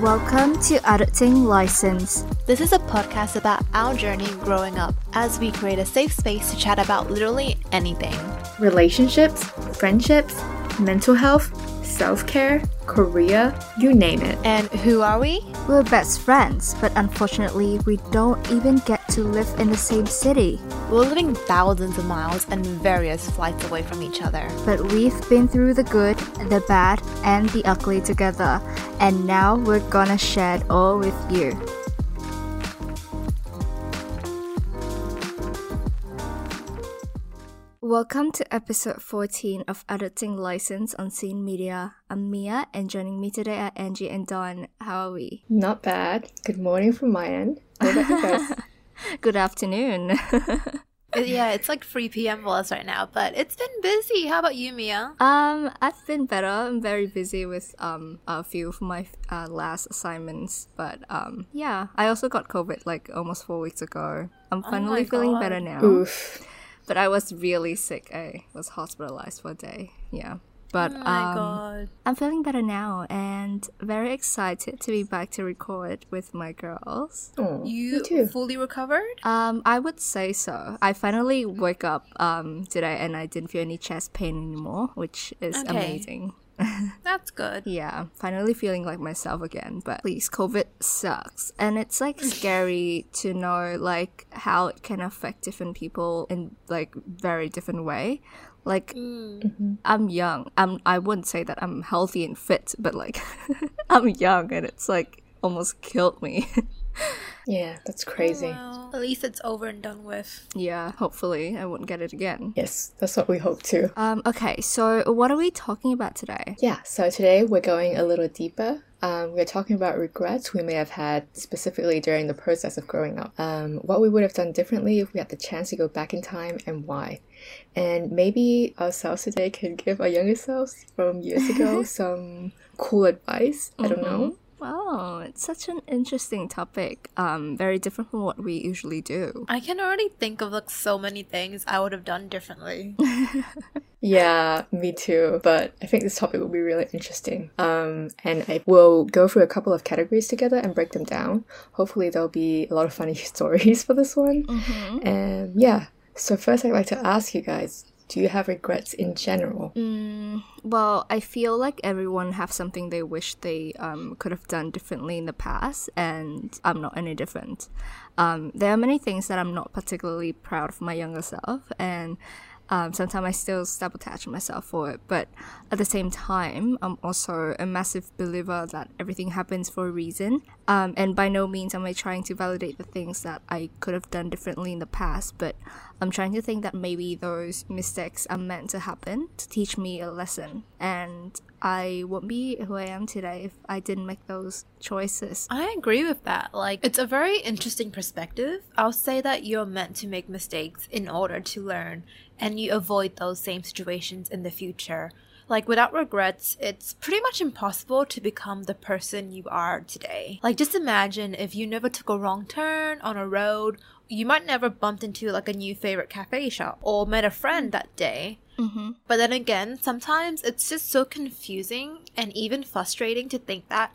Welcome to Adulting License. This is a podcast about our journey growing up as we create a safe space to chat about literally anything relationships, friendships, mental health, self care, career, you name it. And who are we? We're best friends, but unfortunately, we don't even get to live in the same city. We're living thousands of miles and various flights away from each other. But we've been through the good, the bad, and the ugly together, and now we're gonna share it all with you. Welcome to episode 14 of Adulting License on Scene Media. I'm Mia, and joining me today are Angie and Dawn. How are we? Not bad. Good morning from my end. How about you guys? Good afternoon. yeah, it's like 3 p.m. for us right now, but it's been busy. How about you, Mia? Um, I've been better. I'm very busy with um a few of my uh, last assignments, but um yeah, I also got COVID like almost four weeks ago. I'm Oh finally my feeling God. better now. Oof. But I was really sick. I was hospitalized for a day. Yeah. But oh my um, god. I'm feeling better now and very excited to be back to record with my girls. Oh, You too. fully recovered? Um, I would say so. I finally woke up um today and I didn't feel any chest pain anymore, which is Okay. amazing. That's good. Yeah, finally feeling like myself again. But please, COVID sucks. And it's like scary to know like how it can affect different people in like very different way. Like I'm young. I'm I wouldn't say that I'm healthy and fit, but like I'm young and it's like almost killed me. Yeah, that's crazy. Well, at least it's over and done with. yeah, hopefully I won't get it again. Yes, that's what we hope to. Um okay, so what are we talking about today? Yeah, so today we're going a little deeper. Um, we're talking about regrets we may have had specifically during the process of growing up. Um, what we would have done differently if we had the chance to go back in time and why. And maybe ourselves today can give our younger selves from years ago some cool advice. I don't know. Wow, it's such an interesting topic. Um, very different from what we usually do. I can already think of like so many things I would have done differently. Yeah, me too. But I think this topic will be really interesting. Um, and I will go through a couple of categories together and break them down. Hopefully, there'll be a lot of funny stories for this one. And yeah, so first, I'd like to ask you guys do you have regrets in general? Mm, well, I feel like everyone have something they wish they um, could have done differently in the past, and I'm not any different. Um, there are many things that I'm not particularly proud of my younger self, and um, sometimes I still sabotage myself for it. But at the same time, I'm also a massive believer that everything happens for a reason. Um, and by no means am I trying to validate the things that I could have done differently in the past, but I'm trying to think that maybe those mistakes are meant to happen to teach me a lesson. And I wouldn't be who I am today if I didn't make those choices. I agree with that. Like, it's a very interesting perspective. I'll say that you're meant to make mistakes in order to learn, and you avoid those same situations in the future. Like, without regrets, it's pretty much impossible to become the person you are today. Like, just imagine if you never took a wrong turn on a road, you might never bumped into like a new favorite cafe shop or met a friend that day. Mm-hmm. But then again, sometimes it's just so confusing and even frustrating to think that,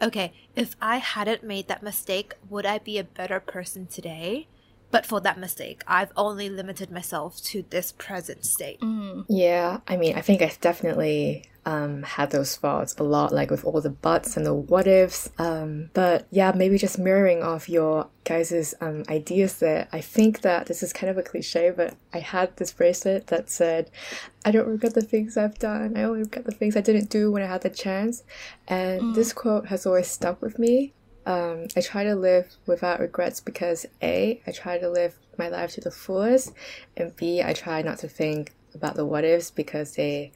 okay, if I hadn't made that mistake, would I be a better person today? But for that mistake, I've only limited myself to this present state. Yeah, I mean, I think I've definitely um, had those thoughts a lot, like with all the buts and the what ifs. Um, but yeah, maybe just mirroring off your guys' um, ideas there. I think that this is kind of a cliche, but I had this bracelet that said, I don't regret the things I've done, I only regret the things I didn't do when I had the chance. And this quote has always stuck with me. Um, I try to live without regrets because A, I try to live my life to the fullest, and B, I try not to think about the what ifs because they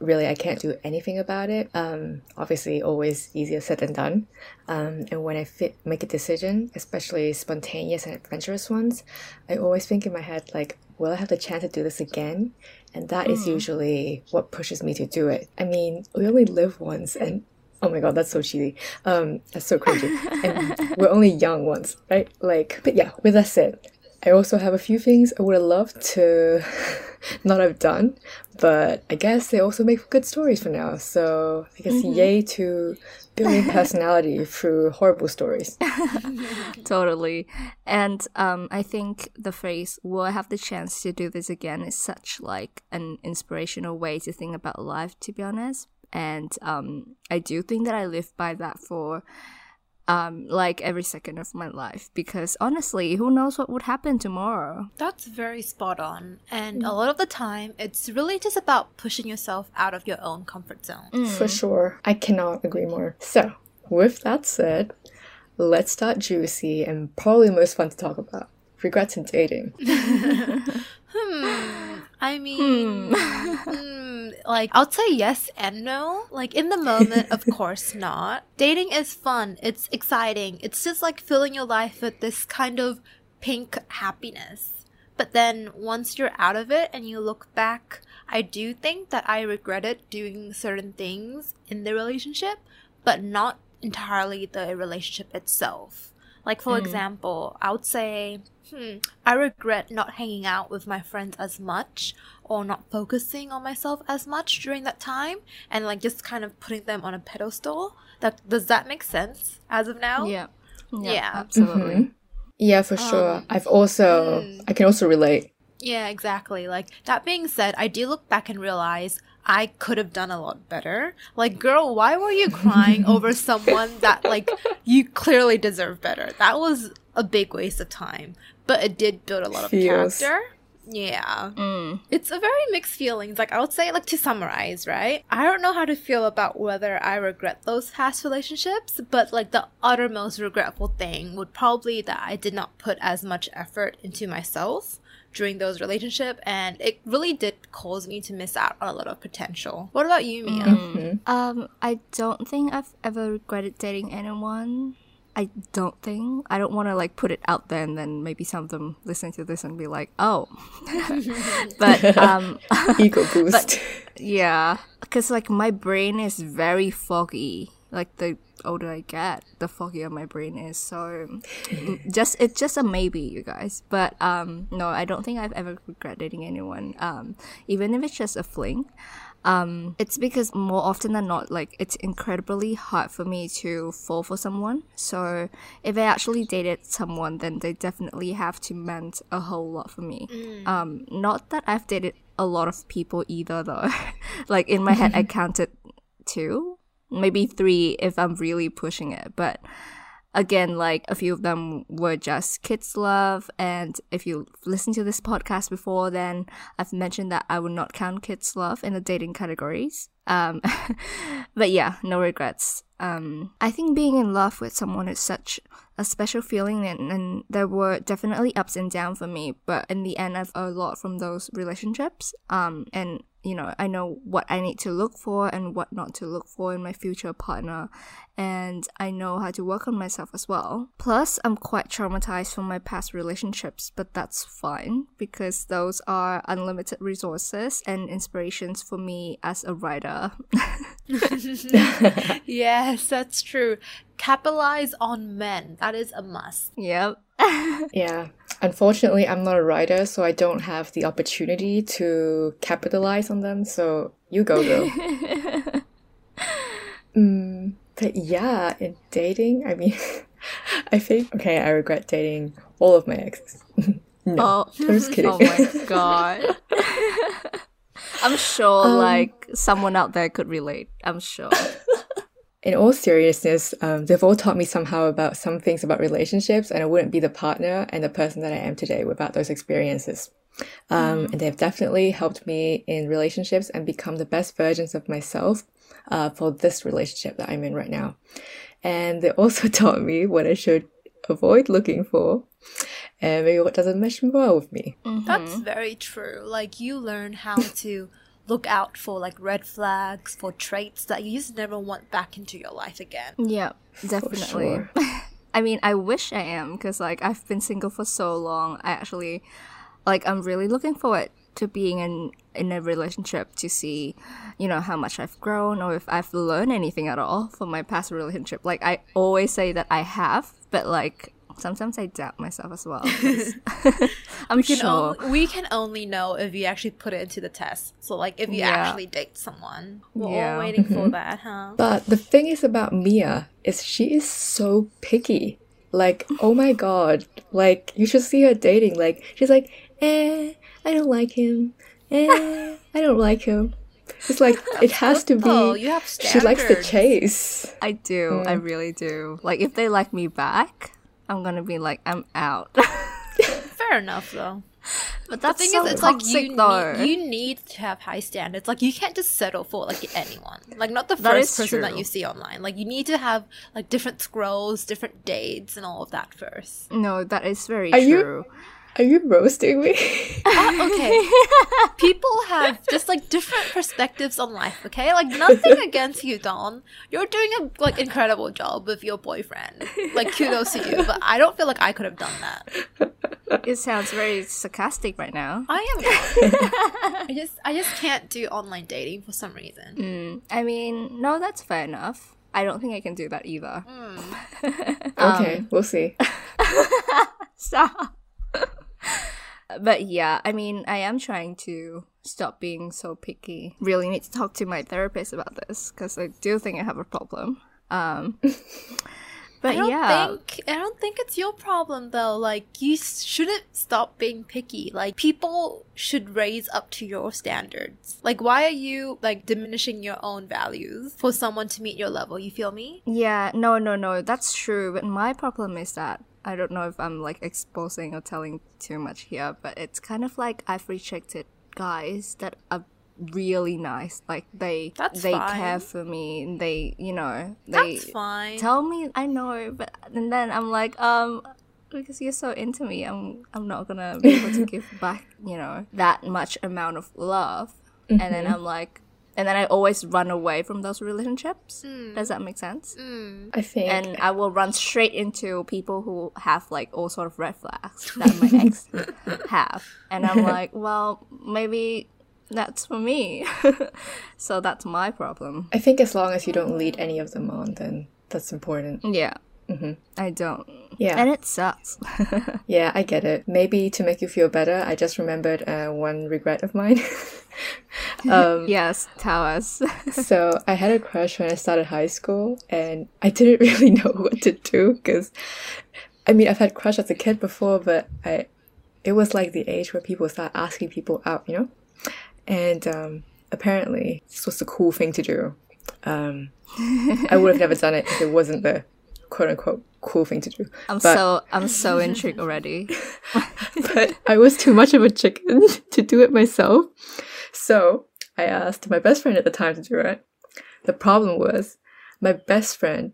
really I can't do anything about it. Um, obviously, always easier said than done. Um, and when I fit, make a decision, especially spontaneous and adventurous ones, I always think in my head like, will I have the chance to do this again? And that is usually what pushes me to do it. I mean, we only live once, and Oh my god, that's so cheesy. Um, that's so cringy. and we're only young ones, right? Like, but yeah, with that said, I also have a few things I would have loved to not have done. But I guess they also make good stories for now. So I guess yay to building personality through horrible stories. totally. And um, I think the phrase "Will I have the chance to do this again?" is such like an inspirational way to think about life. To be honest, and um, I do think that I live by that for um, like every second of my life because honestly, who knows what would happen tomorrow? That's very spot on. And a lot of the time, it's really just about pushing yourself out of your own comfort zone. For sure. I cannot agree more. So, with that said, let's start juicy and probably most fun to talk about regrets in dating. hmm. I mean, hmm, like, I'll say yes and no. Like, in the moment, of course not. Dating is fun, it's exciting, it's just like filling your life with this kind of pink happiness. But then once you're out of it and you look back, I do think that I regretted doing certain things in the relationship, but not entirely the relationship itself. Like, for example, I would say, hmm, I regret not hanging out with my friends as much or not focusing on myself as much during that time and like just kind of putting them on a pedestal. That does that make sense as of now? Yeah. Yeah, Yeah. absolutely. Mm-hmm. Yeah, for um, sure. I've also, hmm. I can also relate. Yeah, exactly. Like that being said, I do look back and realize I could have done a lot better. Like, girl, why were you crying over someone that like you clearly deserve better? That was a big waste of time, but it did build a lot of Feels. character. Yeah. Mm. It's a very mixed feelings. Like I would say like to summarize, right? I don't know how to feel about whether I regret those past relationships, but like the uttermost regretful thing would probably that I did not put as much effort into myself during those relationship and it really did cause me to miss out on a lot of potential. What about you, Mia? Mm-hmm. Mm-hmm. Um, I don't think I've ever regretted dating anyone. I don't think. I don't want to like put it out there and then maybe some of them listen to this and be like, oh. but um, Ego boost. yeah, because like my brain is very foggy. Like the older I get, the foggier my brain is. So just it's just a maybe, you guys. But um, no, I don't think I've ever regret dating anyone. Um, even if it's just a fling. Um, it's because more often than not, like it's incredibly hard for me to fall for someone. So if I actually dated someone, then they definitely have to meant a whole lot for me. Um, not that I've dated a lot of people either, though. like in my head, I counted two, maybe three if I'm really pushing it. But again, like a few of them were just kids love. And if you listen to this podcast before, then I've mentioned that I would not count kids love in the dating categories. Um, but yeah, no regrets. Um, I think being in love with someone is such a special feeling, and, and there were definitely ups and downs for me. But in the end, I've a lot from those relationships. Um, and you know, I know what I need to look for and what not to look for in my future partner, and I know how to work on myself as well. Plus, I'm quite traumatized from my past relationships, but that's fine because those are unlimited resources and inspirations for me as a writer. yes, that's true. Capitalize on men. That is a must. yep. Yeah. Unfortunately, I'm not a writer, so I don't have the opportunity to capitalize on them. So you go, girl. mm, but yeah, in dating, I mean, I think, okay, I regret dating all of my exes. no, Oh, I'm just kidding. oh my god. I'm sure, like, someone out there could relate. I'm sure. In all seriousness, um, they've all taught me somehow about some things about relationships, and I wouldn't be the partner and the person that I am today without those experiences. Um, And they've definitely helped me in relationships and become the best versions of myself uh, for this relationship that I'm in right now. And they also taught me what I should avoid looking for and maybe what doesn't mesh well with me. That's very true. Like you learn how to look out for like red flags, for traits that you just never want back into your life again. Yeah, definitely. sure. I mean, I wish I am because like I've been single for so long. I actually like I'm really looking forward to being in in a relationship to see, you know, how much I've grown or if I've learned anything at all from my past relationship. Like I always say that I have, but like sometimes I doubt myself as well. I'm I'm we can sure. only, we can only know if you actually put it into the test. So like if you Yeah. actually date someone, we're Yeah. all waiting for that, huh? But the thing is about Mia is she is so picky. Like, oh my god. Like, you should see her dating. Like, she's like, eh, I don't like him. Eh, I don't like him. It's like, it has to Oh, be. you have standards. She likes the chase. I do. I really do. Like, if they like me back, I'm gonna be like, I'm out. Fair enough, though. but The thing so is, it's like you though. need, you need to have high standards. Like you can't just settle for like anyone. Like not the first is person that you see online. Like you need to have like different scrolls, different dates, and all of that first. no, that is very Are you- true. Are you roasting me? Uh, okay, people have just like different perspectives on life. Okay, like nothing against you, Dawn. You're doing a like incredible job with your boyfriend. Like kudos to you, but I don't feel like I could have done that. It sounds very sarcastic right now. I am. I just I just can't do online dating for some reason. I mean, no, that's fair enough. I don't think I can do that either. okay, we'll see. Stop. but yeah, I mean, I am trying to stop being so picky. Really need to talk to my therapist about this because I do think I have a problem. Um, but I don't yeah, think I don't think it's your problem though. Like you shouldn't stop being picky. Like people should raise up to your standards. Like why are you like diminishing your own values for someone to meet your level? You feel me? yeah, no, no, no, that's true. But my problem is that I don't know if I'm like exposing or telling too much here, but it's kind of like I've rejected guys that are really nice. Like they That's they fine. care for me. They you know they That's fine. tell me I know, but and then I'm like, um, because you're so into me, I'm I'm not gonna be able to give back, you know, that much amount of love. And then I'm like, and then I always run away from those relationships. Mm. Does that make sense? Mm. I think. And I will run straight into people who have like all sort of red flags that my ex have, and I'm like, well, maybe that's for me. so that's my problem. I think as long as you don't lead any of them on, then that's important. Yeah. Mm-hmm. I don't. Yeah. And it sucks. Yeah, I get it. Maybe to make you feel better, I just remembered uh, one regret of mine. Um, yes, tell us. so I had a crush when I started high school, and I didn't really know what to do because, I mean, I've had crush as a kid before, but I, it was like the age where people start asking people out, you know, and um, apparently this was the cool thing to do. Um, I would have never done it if it wasn't the quote unquote cool thing to do. I'm But- so I'm so intrigued already. but I was too much of a chicken to do it myself. So I asked my best friend at the time to do it. The problem was my best friend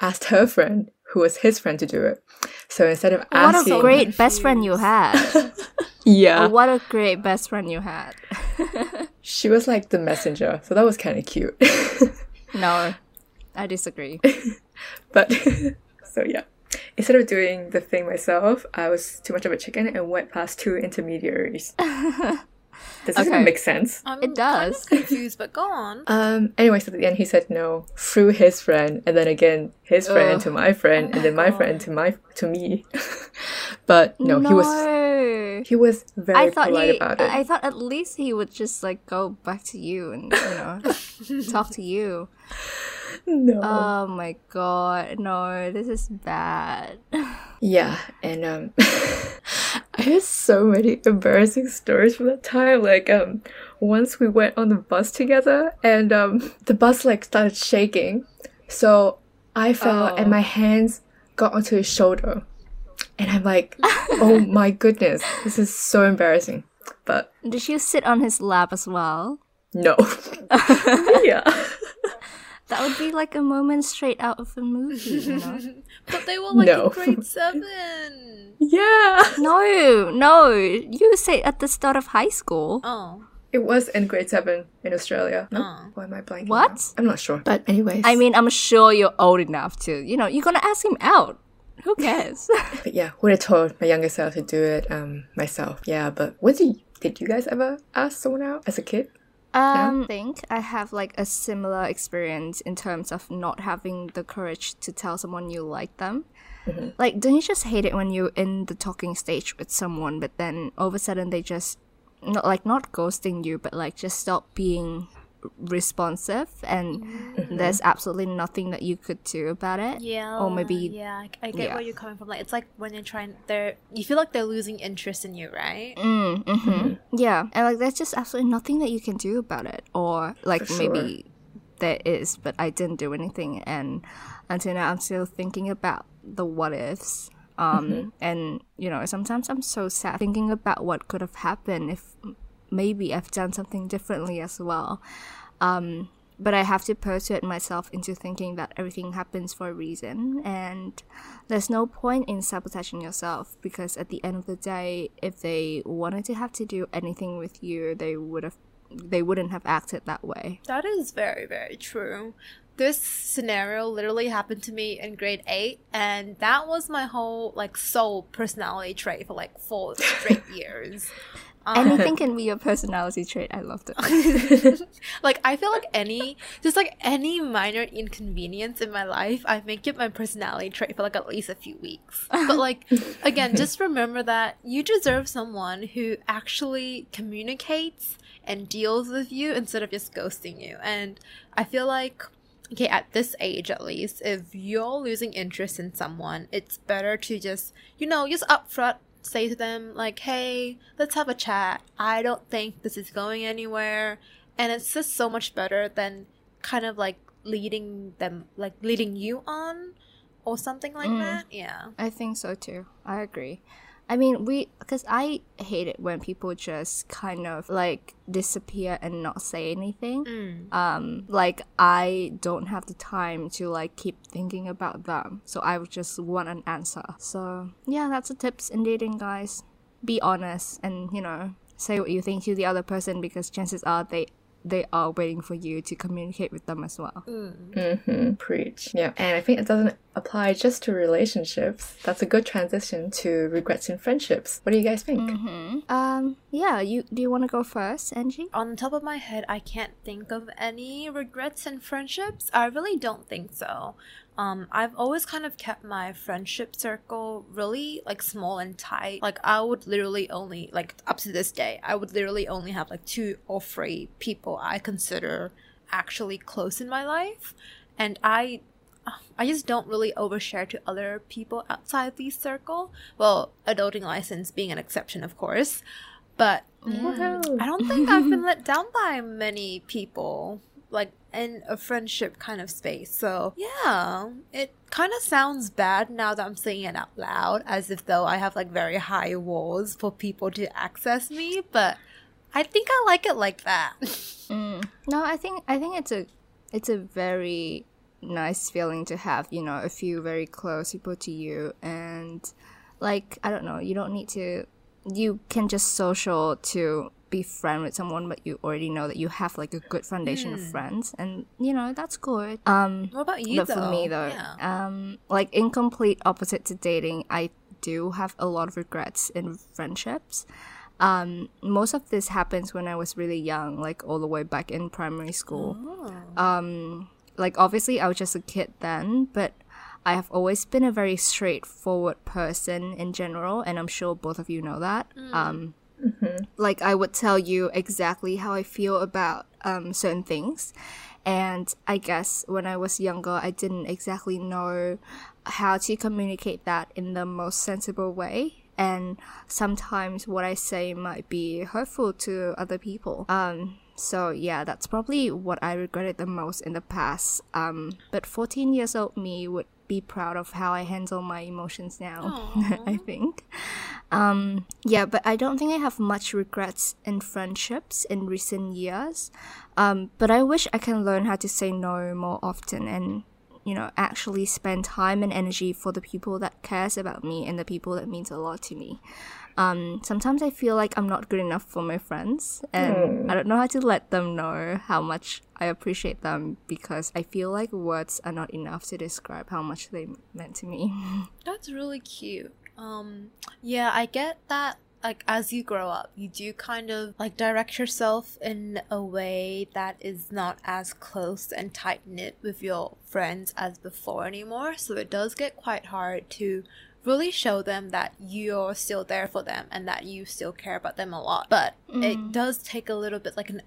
asked her friend, who was his friend, to do it. So instead of What asking, a great best friend you had. yeah, what a great best friend you had. she was like the messenger. So that was kind of cute. No, I disagree. but so yeah. Instead of doing the thing myself, I was too much of a chicken and went past two intermediaries. Does this Okay. even make sense? I'm It does. Kind of confused, but go on. Um. Anyways, at the end, he said no through his friend, and then again his friend Ugh. to my friend, and then my friend to my to me. but no, he was he was very I thought polite he. about it. I thought at least he would just like go back to you and you know talk to you. no. Oh my god, no, this is bad. yeah, and um, I had so many embarrassing stories from that time. Like um, once we went on the bus together, and um, the bus like started shaking, so I fell Oh. and my hands got onto his shoulder, and I'm like, oh my goodness, this is so embarrassing. But Did you sit on his lap as well? no, yeah, That would be like a moment straight out of a movie, you know? But they were like No. in grade seven. yeah. no, no, you say at the start of high school. Oh. It was in grade seven in Australia. No, Oh. why am I blanking? What? now? I'm not sure. But anyways, I mean, I'm sure you're old enough to, you know, you're gonna ask him out. Who cares? But yeah, would have told my younger self to do it um myself. Yeah, but what did you, did you guys ever ask someone out as a kid? Um, I think I have like a similar experience in terms of not having the courage to tell someone you like them. Like, don't you just hate it when you're in the talking stage with someone, but then all of a sudden they just not like not ghosting you, but like just stop being responsive, and there's absolutely nothing that you could do about it. Yeah. Or maybe Yeah, I, I get yeah. where you're coming from. Like, it's like when you're trying, they're, you feel like they're losing interest in you, right? Mm, hmm Yeah, and like there's just absolutely nothing that you can do about it, or like For maybe there is, but I didn't do anything, and until now I'm still thinking about the what ifs. Um, and you know, sometimes I'm so sad thinking about what could have happened if maybe I've done something differently as well. Um, but I have to persuade myself into thinking that everything happens for a reason, and there's no point in sabotaging yourself because at the end of the day, if they wanted to have to do anything with you, they would have, they wouldn't have acted that way. That is very, very true. This scenario literally happened to me in grade eight, and that was my whole like sole personality trait for like four straight years. Um, Anything can be your personality trait. I loved it. like I feel like any just like any minor inconvenience in my life, I make it my personality trait for like at least a few weeks. But like again, just remember that you deserve someone who actually communicates and deals with you instead of just ghosting you. And I feel like okay, at this age at least, if you're losing interest in someone, it's better to just you know, just upfront say to them like, "Hey, let's have a chat. I don't think this is going anywhere." And it's just so much better than kind of like leading them like leading you on or something like mm. that. Yeah. I think so too. I agree. I mean, we because I hate it when people just kind of like disappear and not say anything. Um, like I don't have the time to like keep thinking about them, so I would just want an answer. So yeah, that's the tips in dating, guys. Be honest and you know say what you think to the other person because chances are they they are waiting for you to communicate with them as well. Mm-hmm. Preach. Yeah. And I think it doesn't apply just to relationships. That's a good transition to regrets in friendships. What do you guys think? Hmm. Um, yeah, you do you want to go first, Angie? On the top of my head, I can't think of any regrets in friendships. I really don't think so. Um, I've always kind of kept my friendship circle really like small and tight. Like I would literally only like up to this day, I would literally only have like two or three people I consider actually close in my life, and I I just don't really overshare to other people outside the circle. Well, adulting license being an exception, of course. But Woohoo. I don't think I've been let down by many people, like in a friendship kind of space. So, yeah, it kind of sounds bad now that I'm saying it out loud, as if though I have like very high walls for people to access me. But I think I like it like that. Mm. No, I think I think it's a it's a very nice feeling to have, you know, a few very close people to you and like I don't know, you don't need to you can just social to be friend with someone but you already know that you have like a good foundation of friends and you know that's good. Um what about you, but though? for me though, Yeah. um, like in complete opposite to dating, I do have a lot of regrets in friendships. Um, most of this happens when I was really young, like all the way back in primary school. Um, like obviously I was just a kid then, but I have always been a very straightforward person in general, and I'm sure both of you know that. Um, like I would tell you exactly how I feel about um, certain things. And I guess when I was younger, I didn't exactly know how to communicate that in the most sensible way. And sometimes what I say might be hurtful to other people. Um, so yeah, that's probably what I regretted the most in the past. Um, but 14 years old me would be proud of how I handle my emotions now. I think. Um, yeah, but I don't think I have much regrets in friendships in recent years. Um, but I wish I can learn how to say no more often and you know actually spend time and energy for the people that cares about me and the people that means a lot to me. Um, sometimes I feel like I'm not good enough for my friends, and I don't know how to let them know how much I appreciate them because I feel like words are not enough to describe how much they meant to me. That's really cute. Um, yeah, I get that like as you grow up, you do kind of like direct yourself in a way that is not as close and tight knit with your friends as before anymore. So it does get quite hard to really show them that you're still there for them and that you still care about them a lot. But it does take a little bit like an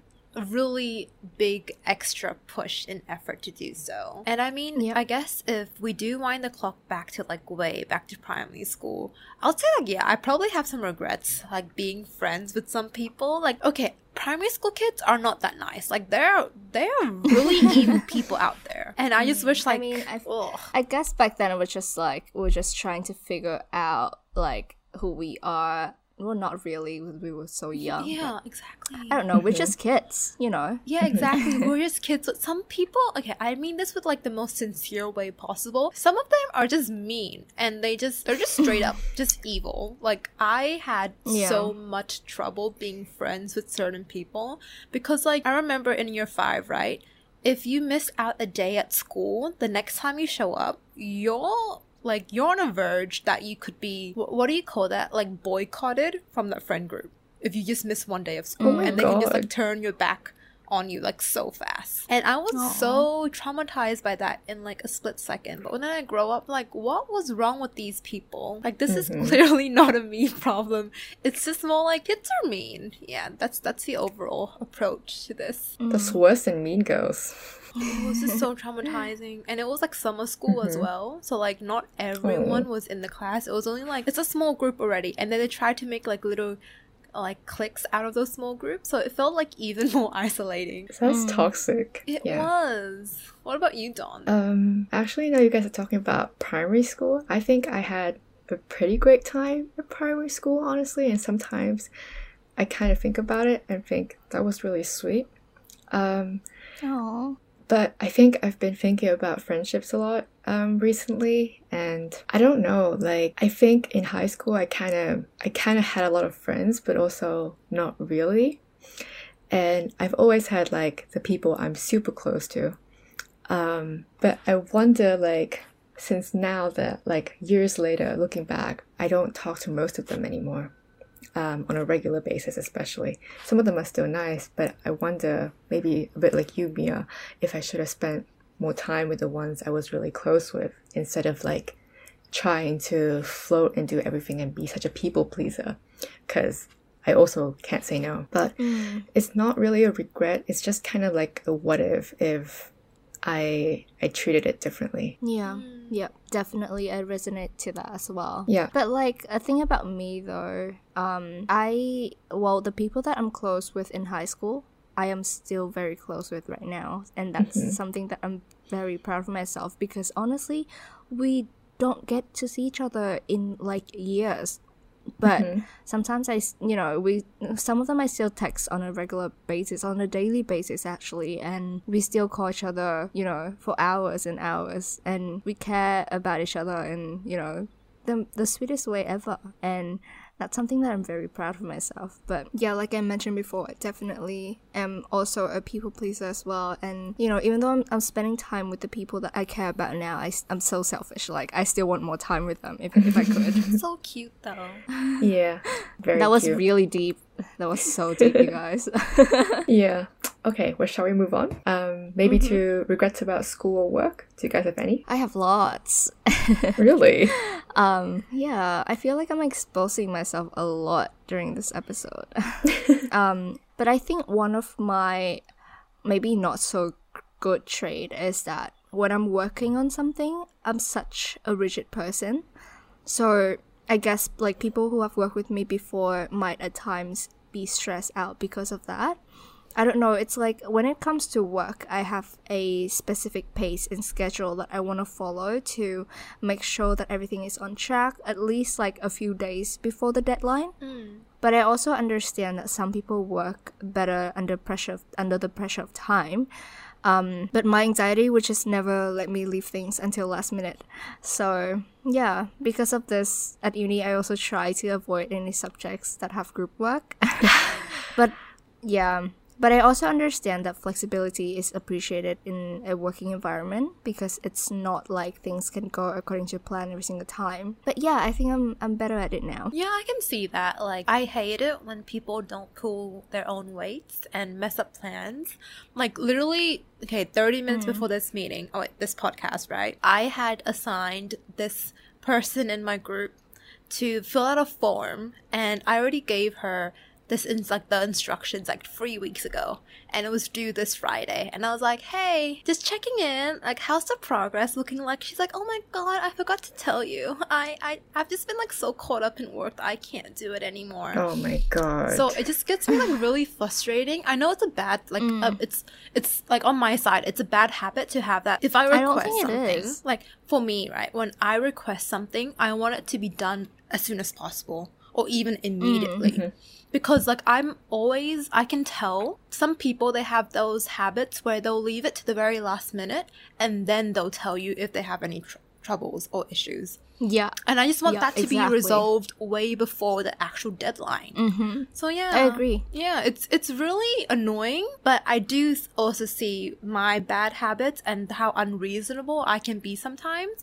really big extra push and effort to do so. And I mean, Yeah. I guess if we do wind the clock back to like way back to primary school, I'll say like yeah, I probably have some regrets like being friends with some people. Like okay, primary school kids are not that nice. Like they're they're really evil people out there. And I just mm, wish like mean, I've- ugh. I guess back then it was just like we are just trying to figure out like who we are. Well, not really. We were so young. yeah, exactly. I don't know. We're just kids, you know. Yeah, exactly. We're just kids. But some people, okay, I mean this with like the most sincere way possible. Some of them are just mean and they just, they're just straight up just evil. Like, I had Yeah. so much trouble being friends with certain people because, like, I remember in year five, right? If you missed out a day at school, the next time you show up, you're like, you're on a verge that you could be, wh- what do you call that? Like, boycotted from that friend group. If you just miss one day of school oh my and they can just like turn your back on you like so fast. And I was so traumatized by that in like a split second. But when I grow up, like, what was wrong with these people? Like, this is mm-hmm. clearly not a me problem. It's just more like kids are mean. Yeah, that's that's the overall approach to this. That's worse than Mean Girls. It was just so traumatizing, and it was like summer school as well. So like, not everyone was in the class. It was only like it's a small group already, and then they tried to make like little like cliques out of those small groups. So it felt like even more isolating. Sounds toxic. It yeah. was. What about you, Dawn? Um, actually, now you guys are talking about primary school. I think I had a pretty great time at primary school, honestly, and sometimes I kind of think about it and think that was really sweet. Um, Oh. But I think I've been thinking about friendships a lot um, recently, and I don't know. Like, I think in high school, I kind of, I kind of had a lot of friends, but also not really. And I've always had like the people I'm super close to. Um, but I wonder, like, since now that like years later, looking back, I don't talk to most of them anymore um, on a regular basis, especially. Some of them are still nice, but I wonder, maybe a bit like you, Mia, if I should have spent more time with the ones I was really close with instead of like trying to float and do everything and be such a people pleaser. Because I also can't say no. But it's not really a regret, it's just kind of like a what if if I I treated it differently. Yeah. Yep. Definitely, I resonate to that as well. Yeah. But like a thing about me though, um, I well the people that I'm close with in high school, I am still very close with right now, and that's something that I'm very proud of myself because honestly, we don't get to see each other in like years. But mm-hmm. sometimes i you know, we some of them I still text on a regular basis, on a daily basis actually, and we still call each other, you know, for hours and hours, and we care about each other, and you know, the the sweetest way ever, and that's something that I'm very proud of myself. But yeah, like I mentioned before, I definitely am also a people pleaser as well. And you know, even though I'm, I'm spending time with the people that I care about now, I, am so selfish. Like I still want more time with them if, if I could. so cute though. Yeah. Very that was cute. really deep. That was so deep, you guys. Yeah. Okay, well, shall we move on? Um, maybe to regrets about school or work. Do you guys have any? I have lots. Really? Um, yeah, I feel like I'm exposing myself a lot during this episode. um, but I think one of my maybe not so good trait is that when I'm working on something, I'm such a rigid person. So I guess like people who have worked with me before might at times be stressed out because of that. I don't know. It's like when it comes to work, I have a specific pace and schedule that I want to follow to make sure that everything is on track at least like a few days before the deadline. But I also understand that some people work better under pressure of, under the pressure of time. Um, but my anxiety would just never let me leave things until last minute. So yeah, because of this at uni, I also try to avoid any subjects that have group work. but yeah, But I also understand that flexibility is appreciated in a working environment because it's not like things can go according to plan every single time. But yeah, I think I'm I'm better at it now. Yeah, I can see that. Like, I hate it when people don't pull their own weights and mess up plans. Like, literally, okay, 30 minutes mm. before this meeting, oh, wait, this podcast, right? I had assigned this person in my group to fill out a form, and I already gave her this is like the instructions like three weeks ago and it was due this friday and i was like hey just checking in like how's the progress looking like she's like oh my god i forgot to tell you i, I i've just been like so caught up in work that i can't do it anymore Oh my god. so it just gets me like really frustrating. I know it's a bad like Mm. uh, it's it's like on my side it's a bad habit to have that. If I request don't think something, is. like for me, right, when I request something, I want it to be done as soon as possible or even immediately. Mm-hmm. Because like I'm always I can tell some people they have those habits where they'll leave it to the very last minute and then they'll tell you if they have any tr- troubles or issues. Yeah. And I just want Yeah, that to be resolved way before the actual deadline. Mm-hmm. So yeah, I agree. Yeah, it's it's really annoying, but I do also see my bad habits and how unreasonable I can be sometimes.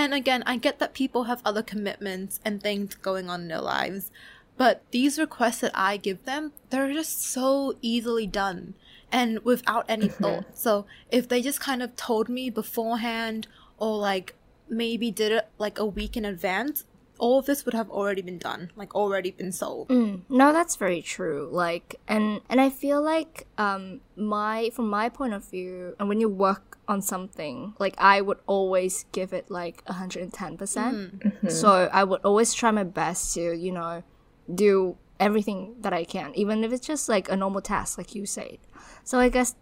And again, I get that people have other commitments and things going on in their lives, but these requests that I give them, they're just so easily done and without any thought. So if they just kind of told me beforehand or like maybe did it like a week in advance, all of this would have already been done, like already been sold. Mm, no, that's very true. Like, and and I feel like um my from my point of view, and when you work on something, like I would always give it like hundred and ten percent. So I would always try my best to you know do everything that I can, even if it's just like a normal task, like you said. So I guess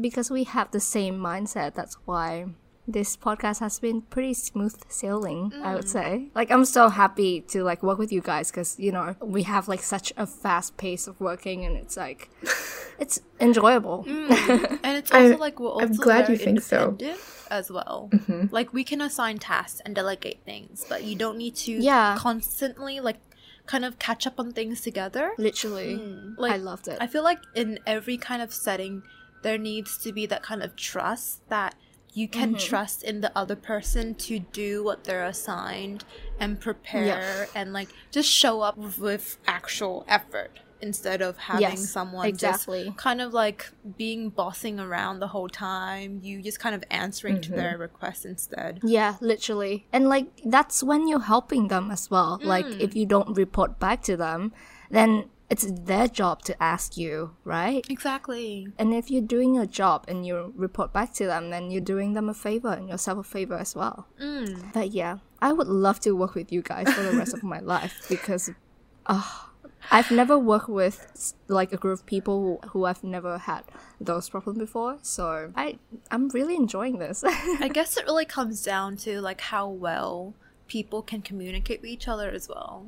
because we have the same mindset, that's why this podcast has been pretty smooth sailing i would mm. say like i'm so happy to like work with you guys because you know we have like such a fast pace of working and it's like it's enjoyable mm. And it's also I'm- like we're I'm also glad very you think so. independent as well. Mm-hmm. Like we can assign tasks and delegate things, but you don't need to Yeah. constantly like kind of catch up on things together. literally mm. Like i loved it I feel like in every kind of setting, there needs to be that kind of trust that you can mm-hmm. trust in the other person to do what they're assigned and prepare and like just show up with actual effort instead of having Yes, someone exactly. just kind of like being bossing around the whole time. You just kind of answering to their mm-hmm. requests instead. yeah literally and like that's when you're helping them as well like if mm. you don't report back to them then it's their job to ask you right Exactly. and if you're doing your job and you report back to them, then you're doing them a favor and yourself a favor as well. Mm. But yeah, I would love to work with you guys for the rest of my life because uh, I've never worked with like a group of people who, who I've never had those problems before. So I I'm really enjoying this. I guess it really comes down to like how well people can communicate with each other as well.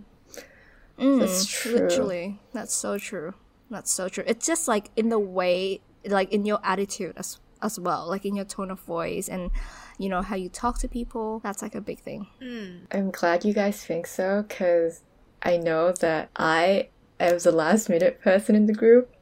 That's mm, true. Literally, that's so true. That's so true. It's just like in the way, like in your attitude as as well, like in your tone of voice and you know how you talk to people. That's like a big thing. Mm. I'm glad you guys think so because I know that I am the last minute person in the group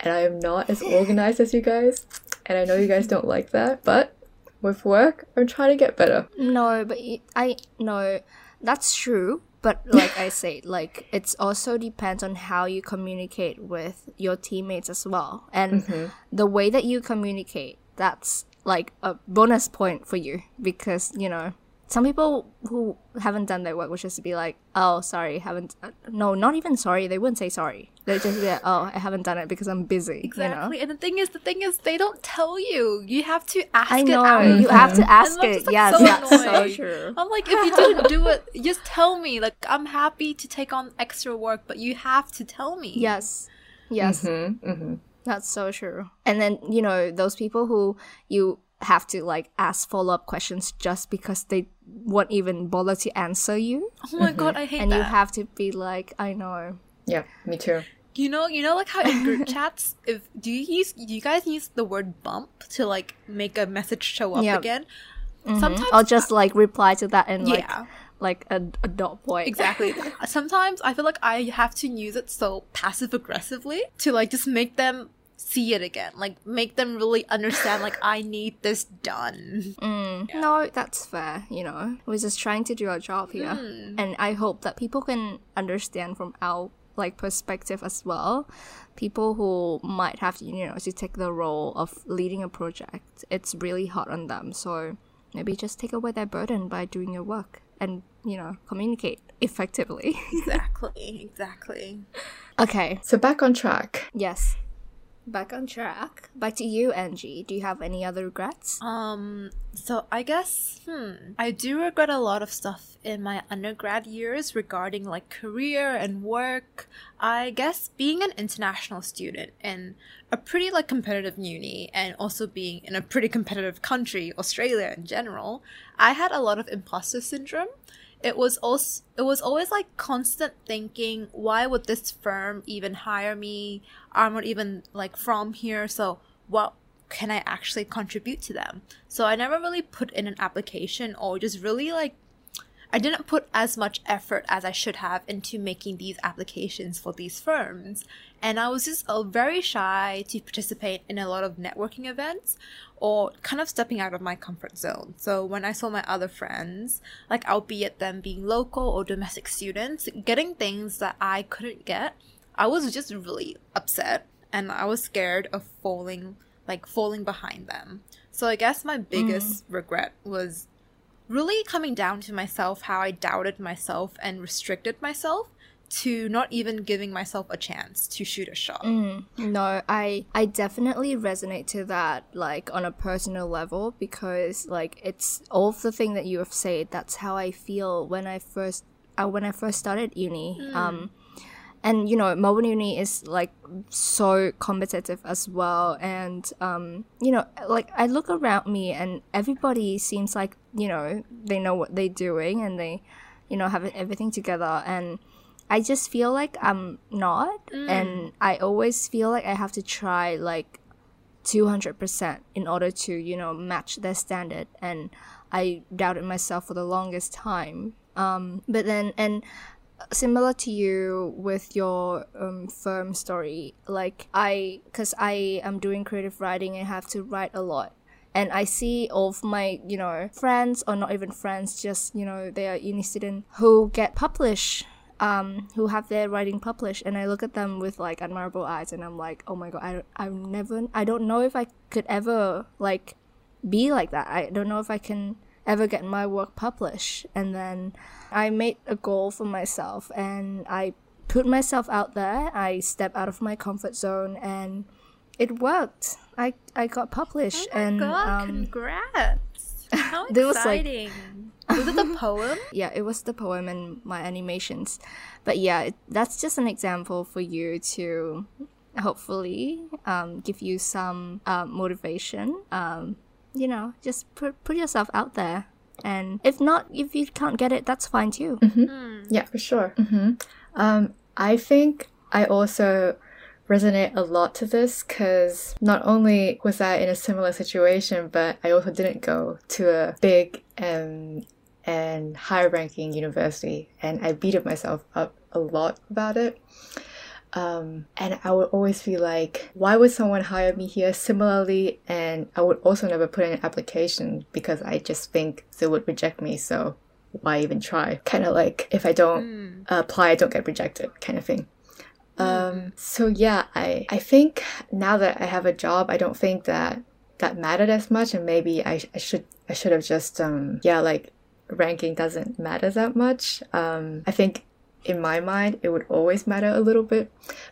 and I am not as organized as you guys. And I know you guys don't like that, but with work, I'm trying to get better. No, but I no, that's true. But like I said, like it's also depends on how you communicate with your teammates as well, and the way that you communicate. That's like a bonus point for you because you know some people who haven't done their work would just be like, "Oh, sorry, haven't." Uh, no, not even sorry. They wouldn't say sorry. They just be like, "Oh, I haven't done it because I'm busy." Exactly. You know? And the thing is, the thing is, they don't tell you. You have to ask I know out. you have to ask And it. like, yes, so that's so true. I'm like, if you didn't do it, just tell me. Like, I'm happy to take on extra work, but you have to tell me. Yes. Yes. Mm-hmm, mm-hmm. That's so true. And then, you know, those people who you have to like ask follow up questions just because they won't even bother to answer you. Oh my god, I hate And that. And you have to be like, I know. Yeah, me too. You know, you know, like how in group chats, if do you use, do you guys use the word bump to like make a message show up Yep. again? Mm-hmm. Sometimes, I'll just like reply to that and like yeah, like a, a dot point. exactly. Uh, sometimes I feel like I have to use it so passive aggressively to like just make them see it again. Like make them really understand like I need this done. Mm. No, that's fair. You know, we're just trying to do our job here, mm. and I hope that people can understand from our like perspective as well. People who might have to, you know, to take the role of leading a project, it's really hard on them. So maybe just take away their burden by doing your work and you know communicate effectively. Exactly, exactly. okay. So back on track. Yes. Back on track. Back to you, Angie. Do you have any other regrets? Um, so I guess, hmm, I do regret a lot of stuff in my undergrad years regarding like career and work. I guess being an international student in a pretty like competitive uni and also being in a pretty competitive country, Australia in general, I had a lot of imposter syndrome it was also it was always like constant thinking why would this firm even hire me? I'm not even like from here so what can i actually contribute to them? So i never really put in an application or just really like I didn't put as much effort as I should have into making these applications for these firms. And I was just uh, very shy to participate in a lot of networking events or kind of stepping out of my comfort zone. So when I saw my other friends, like albeit them being local or domestic students, getting things that I couldn't get, I was just really upset and I was scared of falling like falling behind them. So I guess my biggest mm. regret was really coming down to myself how I doubted myself and restricted myself to not even giving myself a chance to shoot a shot. Mm, no, I I definitely resonate to that like on a personal level because like it's all of the thing that you have said. That's how I feel when I first uh, when I first started uni. Mm. Um, and you know Melbourne Uni is like so competitive as well. And um you know like I look around me and everybody seems like you know they know what they're doing and they you know have everything together. And I just feel like I'm not. Mm. and I always feel like I have to try like 200% in order to you know match their standard. And I doubted myself for the longest time. Um but then and similar to you with your um, firm story like i because i am doing creative writing and have to write a lot and i see all of my you know friends or not even friends just you know they are uni student who get published um, who have their writing published and i look at them with like admirable eyes and i'm like oh my god i I've never i don't know if i could ever like be like that i don't know if i can ever get my work published. And then I made a goal for myself and I put myself out there. I stepped out of my comfort zone and it worked. I, I got published oh and God, um, congrats. How exciting. Was, like, was it the poem? Yeah, it was the poem and my animations. But yeah, it, that's just an example for you to hopefully um, give you some uh, motivation um, you know, just put put yourself out there. And if not, if you can't get it, that's fine too. Mm-hmm. Mm. Yeah, for sure. Mm-hmm. Um, I think I also resonate a lot to this because not only was I in a similar situation, but I also didn't go to a big and and high ranking university, and I beat myself up a lot about it. Um, and I would always feel like, why would someone hire me here similarly? And I would also never put in an application because I just think they would reject me. So why even try? Kind of like if I don't mm. apply, I don't get rejected, kind of thing. Mm. Um, so yeah, I I think now that I have a job, I don't think that that mattered as much, and maybe I, I should I should have just um yeah like ranking doesn't matter that much. Um, I think in my mind, it would always matter a little bit.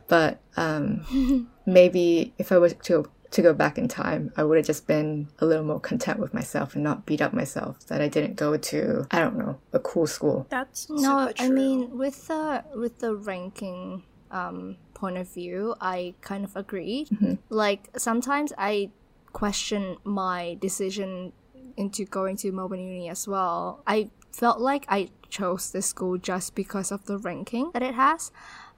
But um, maybe if I was to to go back in time, I would have just been a little more content with myself and not beat up myself that I didn't go to I don't know a cool school. That's no. I mean, with the with the ranking um, point of view, I kind of agree. Mm-hmm. Like sometimes I question my decision into going to Melbourne Uni as well. I felt like I chose this school just because of the ranking that it has.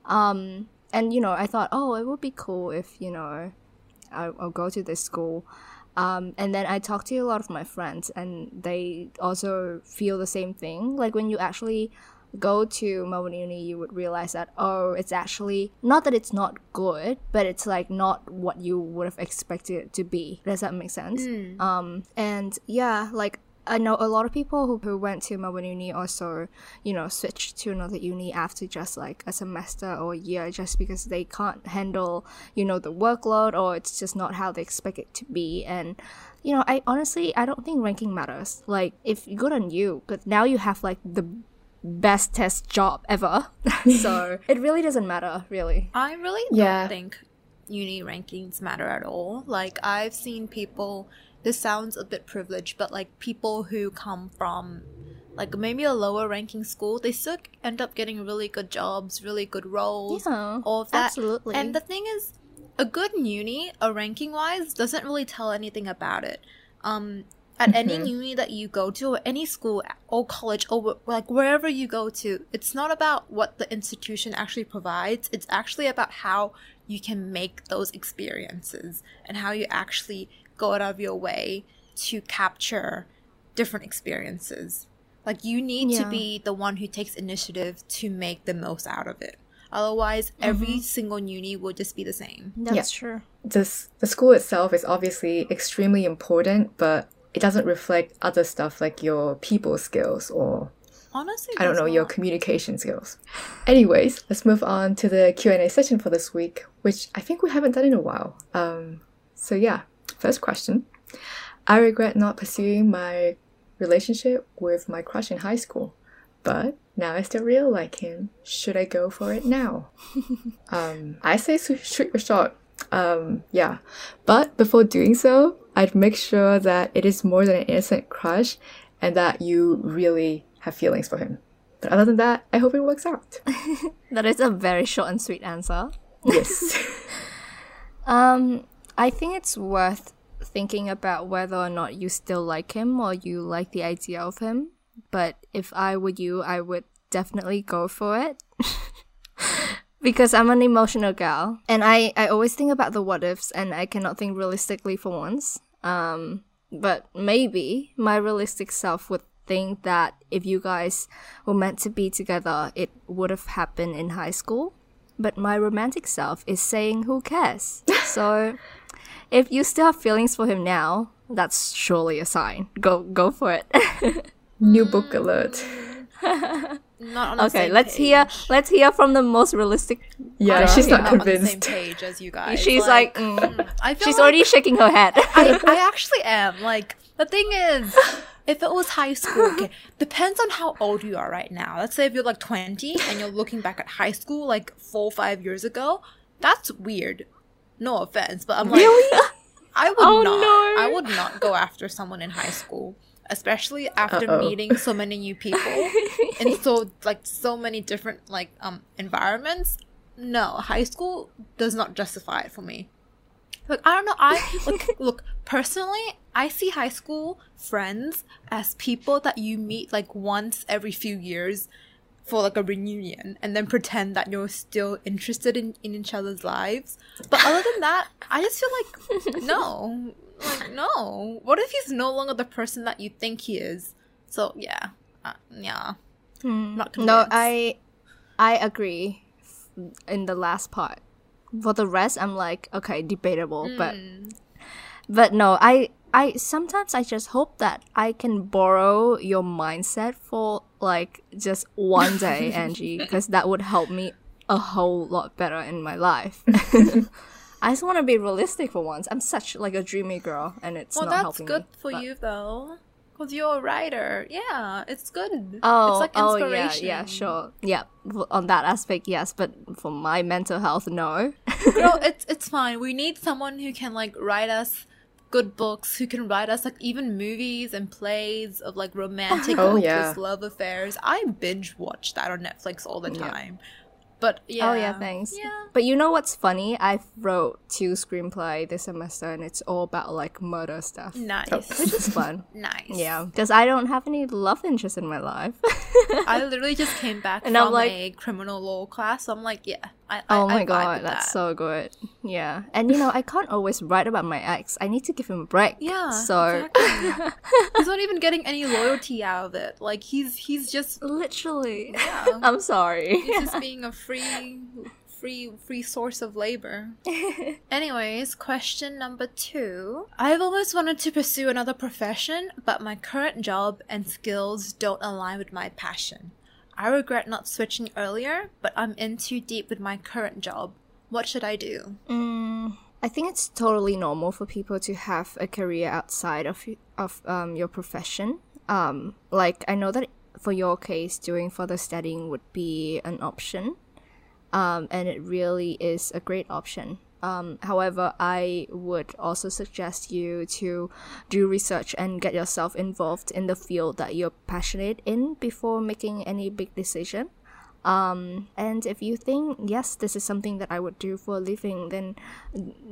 Um, and you know, I thought, oh, it would be cool if you know, I'll, I'll go to this school. Um, and then I talked to a lot of my friends, and they also feel the same thing. Like when you actually go to Melbourne Uni, you would realize that oh, it's actually not that it's not good, but it's like not what you would have expected it to be. Does that make sense? Um, and yeah, like I know a lot of people who, who went to Melbourne Uni also, you know, switched to another uni after just like a semester or a year just because they can't handle, you know, the workload or it's just not how they expect it to be. And, you know, I honestly, I don't think ranking matters. Like, if good on you, but now you have like the best test job ever. so it really doesn't matter, really. I really don't think uni rankings matter at all. Like I've seen people this sounds a bit privileged, but like people who come from like maybe a lower ranking school, they still end up getting really good jobs, really good roles, Yeah, all of that. absolutely. And the thing is, a good uni, a ranking wise, doesn't really tell anything about it. Um, at any uni that you go to, or any school or college, or like wherever you go to, it's not about what the institution actually provides. It's actually about how you can make those experiences and how you actually go out of your way to capture different experiences. Like you need to be the one who takes initiative to make the most out of it. Otherwise, every single uni will just be the same. That's true. This, the school itself is obviously extremely important, but it doesn't reflect other stuff like your people skills or Honestly, I don't does know your communication skills. Anyways, let's move on to the Q and A session for this week, which I think we haven't done in a while. Um, so yeah, first question: I regret not pursuing my relationship with my crush in high school, but now I still really like him. Should I go for it now? um, I say shoot your shot. Um, yeah, but before doing so, I'd make sure that it is more than an innocent crush, and that you really have feelings for him. But other than that, I hope it works out. That is a very short and sweet answer. yes. Um, I think it's worth thinking about whether or not you still like him or you like the idea of him. But if I were you, I would definitely go for it. because I'm an emotional gal. And I, I always think about the what ifs and I cannot think realistically for once. Um, but maybe my realistic self would think that if you guys were meant to be together, it would have happened in high school. But my romantic self is saying, who cares? so if you still have feelings for him now, that's surely a sign. Go go for it. New book alert. Not on the okay, same let's hear let's hear from the most realistic. Yeah, girl she's here. not not on the same convinced. page as you guys. She's like, mm. I feel she's like already shaking her head. I, I actually am. Like the thing is, if it was high school, okay, depends on how old you are right now. Let's say if you're like 20 and you're looking back at high school like four or five years ago, that's weird. No offense, but I'm like, I would Oh, not. no. I would not go after someone in high school, especially after Uh-oh. meeting so many new people in so like so many different like um environments. No, high school does not justify it for me. Like I don't know. I look look personally. I see high school friends as people that you meet like once every few years for like a reunion, and then pretend that you're still interested in, in each other's lives. But other than that, I just feel like no, like no. What if he's no longer the person that you think he is? So yeah, uh, yeah. Not Hmm. no. I I agree in the last part. For the rest, I'm like, okay, debatable, but but no, I I sometimes I just hope that I can borrow your mindset for like just one day, Angie, because that would help me a whole lot better in my life. I just want to be realistic for once. I'm such like a dreamy girl, and it's Well, not that's good me, for but- you though, because you're a writer. Yeah, it's good. Oh, it's like oh yeah, yeah, sure, yeah. On that aspect, yes, but for my mental health, no. Girl, it's it's fine. We need someone who can like write us good books, who can write us like even movies and plays of like romantic, Oh, yeah. love affairs. I binge watch that on Netflix all the time. But yeah, Oh yeah, thanks. Yeah. But you know what's funny? I wrote two screenplay this semester, and it's all about like murder stuff, Nice, oh, which is fun. nice. Yeah, because I don't have any love interest in my life. I literally just came back And from I'm like- a criminal law class. So I'm like, yeah, I, Oh I, my I god, that's that. so good. Yeah. And you know, I can't always write about my ex. I need to give him a break. Yeah. So exactly. he's not even getting any loyalty out of it. Like he's he's just literally. yeah. I'm sorry. he's just being a free free free source of labor. Anyways, question number two. I've always wanted to pursue another profession, but my current job and skills don't align with my passion. I regret not switching earlier, but I'm in too deep with my current job. What should I do? Mm, I think it's totally normal for people to have a career outside of of um, your profession. Um, like I know that for your case, doing further studying would be an option, um, and it really is a great option. Um, however, I would also suggest you to do research and get yourself involved in the field that you're passionate in before making any big decision. Um, and if you think, yes, this is something that I would do for a living, then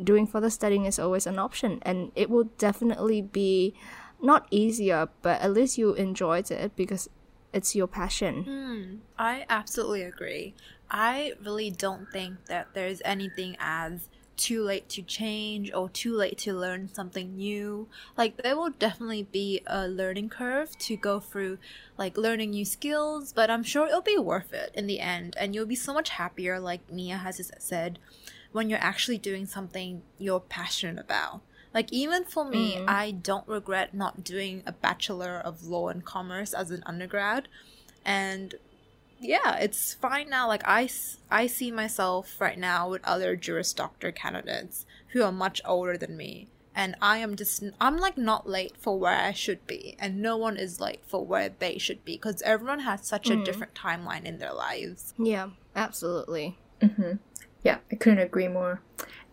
doing further studying is always an option. And it will definitely be not easier, but at least you enjoyed it because it's your passion. Hmm, I absolutely agree. I really don't think that there's anything as too late to change or too late to learn something new. Like there will definitely be a learning curve to go through like learning new skills, but I'm sure it'll be worth it in the end and you'll be so much happier like Mia has said when you're actually doing something you're passionate about. Like even for me, mm. I don't regret not doing a bachelor of law and commerce as an undergrad and yeah, it's fine now. Like I, I see myself right now with other Juris Doctor candidates who are much older than me, and I am just I'm like not late for where I should be, and no one is late for where they should be because everyone has such a different timeline in their lives. Yeah, absolutely. Yeah, I couldn't agree more.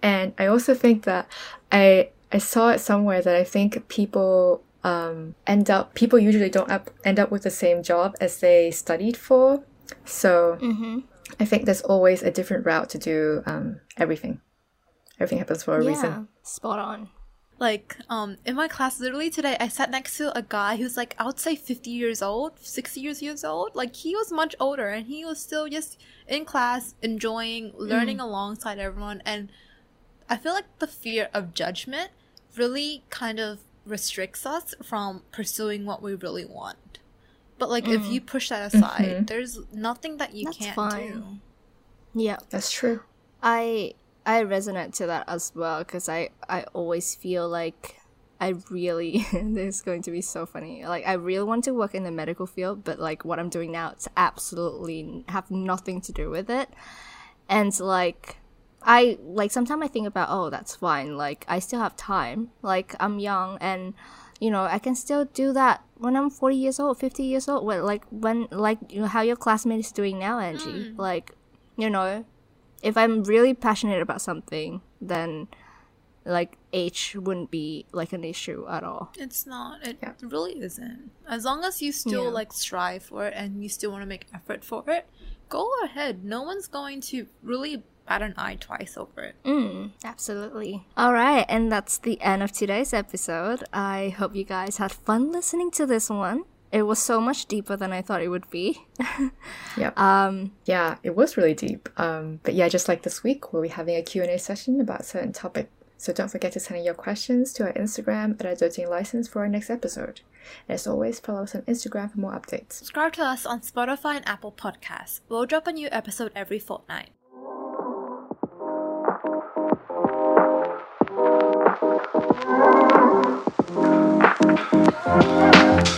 And I also think that I I saw it somewhere that I think people um, end up people usually don't up, end up with the same job as they studied for. So Mm-hmm. I think there's always a different route to do um, everything. Everything happens for a Yeah, reason. spot on. Like, um, in my class, literally today, I sat next to a guy who's like, I would say 50 years old, 60 years, years old. Like, he was much older and he was still just in class, enjoying, learning alongside everyone. And I feel like the fear of judgment really kind of restricts us from pursuing what we really want. But, like, if mm. you push that aside, mm-hmm. there's nothing that you That's can't fine. do. Yeah, That's true. I I resonate to that as well because I I always feel like I really this is going to be so funny. Like I really want to work in the medical field, but like what I'm doing now, it's absolutely have nothing to do with it. And like I like sometimes I think about oh that's fine. Like I still have time. Like I'm young and you know I can still do that when I'm 40 years old, 50 years old. Well, like when like you know, how your classmate is doing now, Angie. Mm. Like you know if I'm really passionate about something, then like age wouldn't be like an issue at all. It's not. It Yeah. really isn't. As long as you still Yeah. like strive for it and you still want to make effort for it, go ahead. No one's going to really bat an eye twice over it. Mm, absolutely. All right, and that's the end of today's episode. I hope you guys had fun listening to this one. It was so much deeper than I thought it would be. Yep. Um, Yeah, it was really deep. Um, but yeah, just like this week, we'll be having a Q&A session about a certain topic. So don't forget to send in your questions to our Instagram at adulting license for our next episode. And as always, follow us on Instagram for more updates. Subscribe to us on Spotify and Apple Podcasts. We'll drop a new episode every fortnight. Thank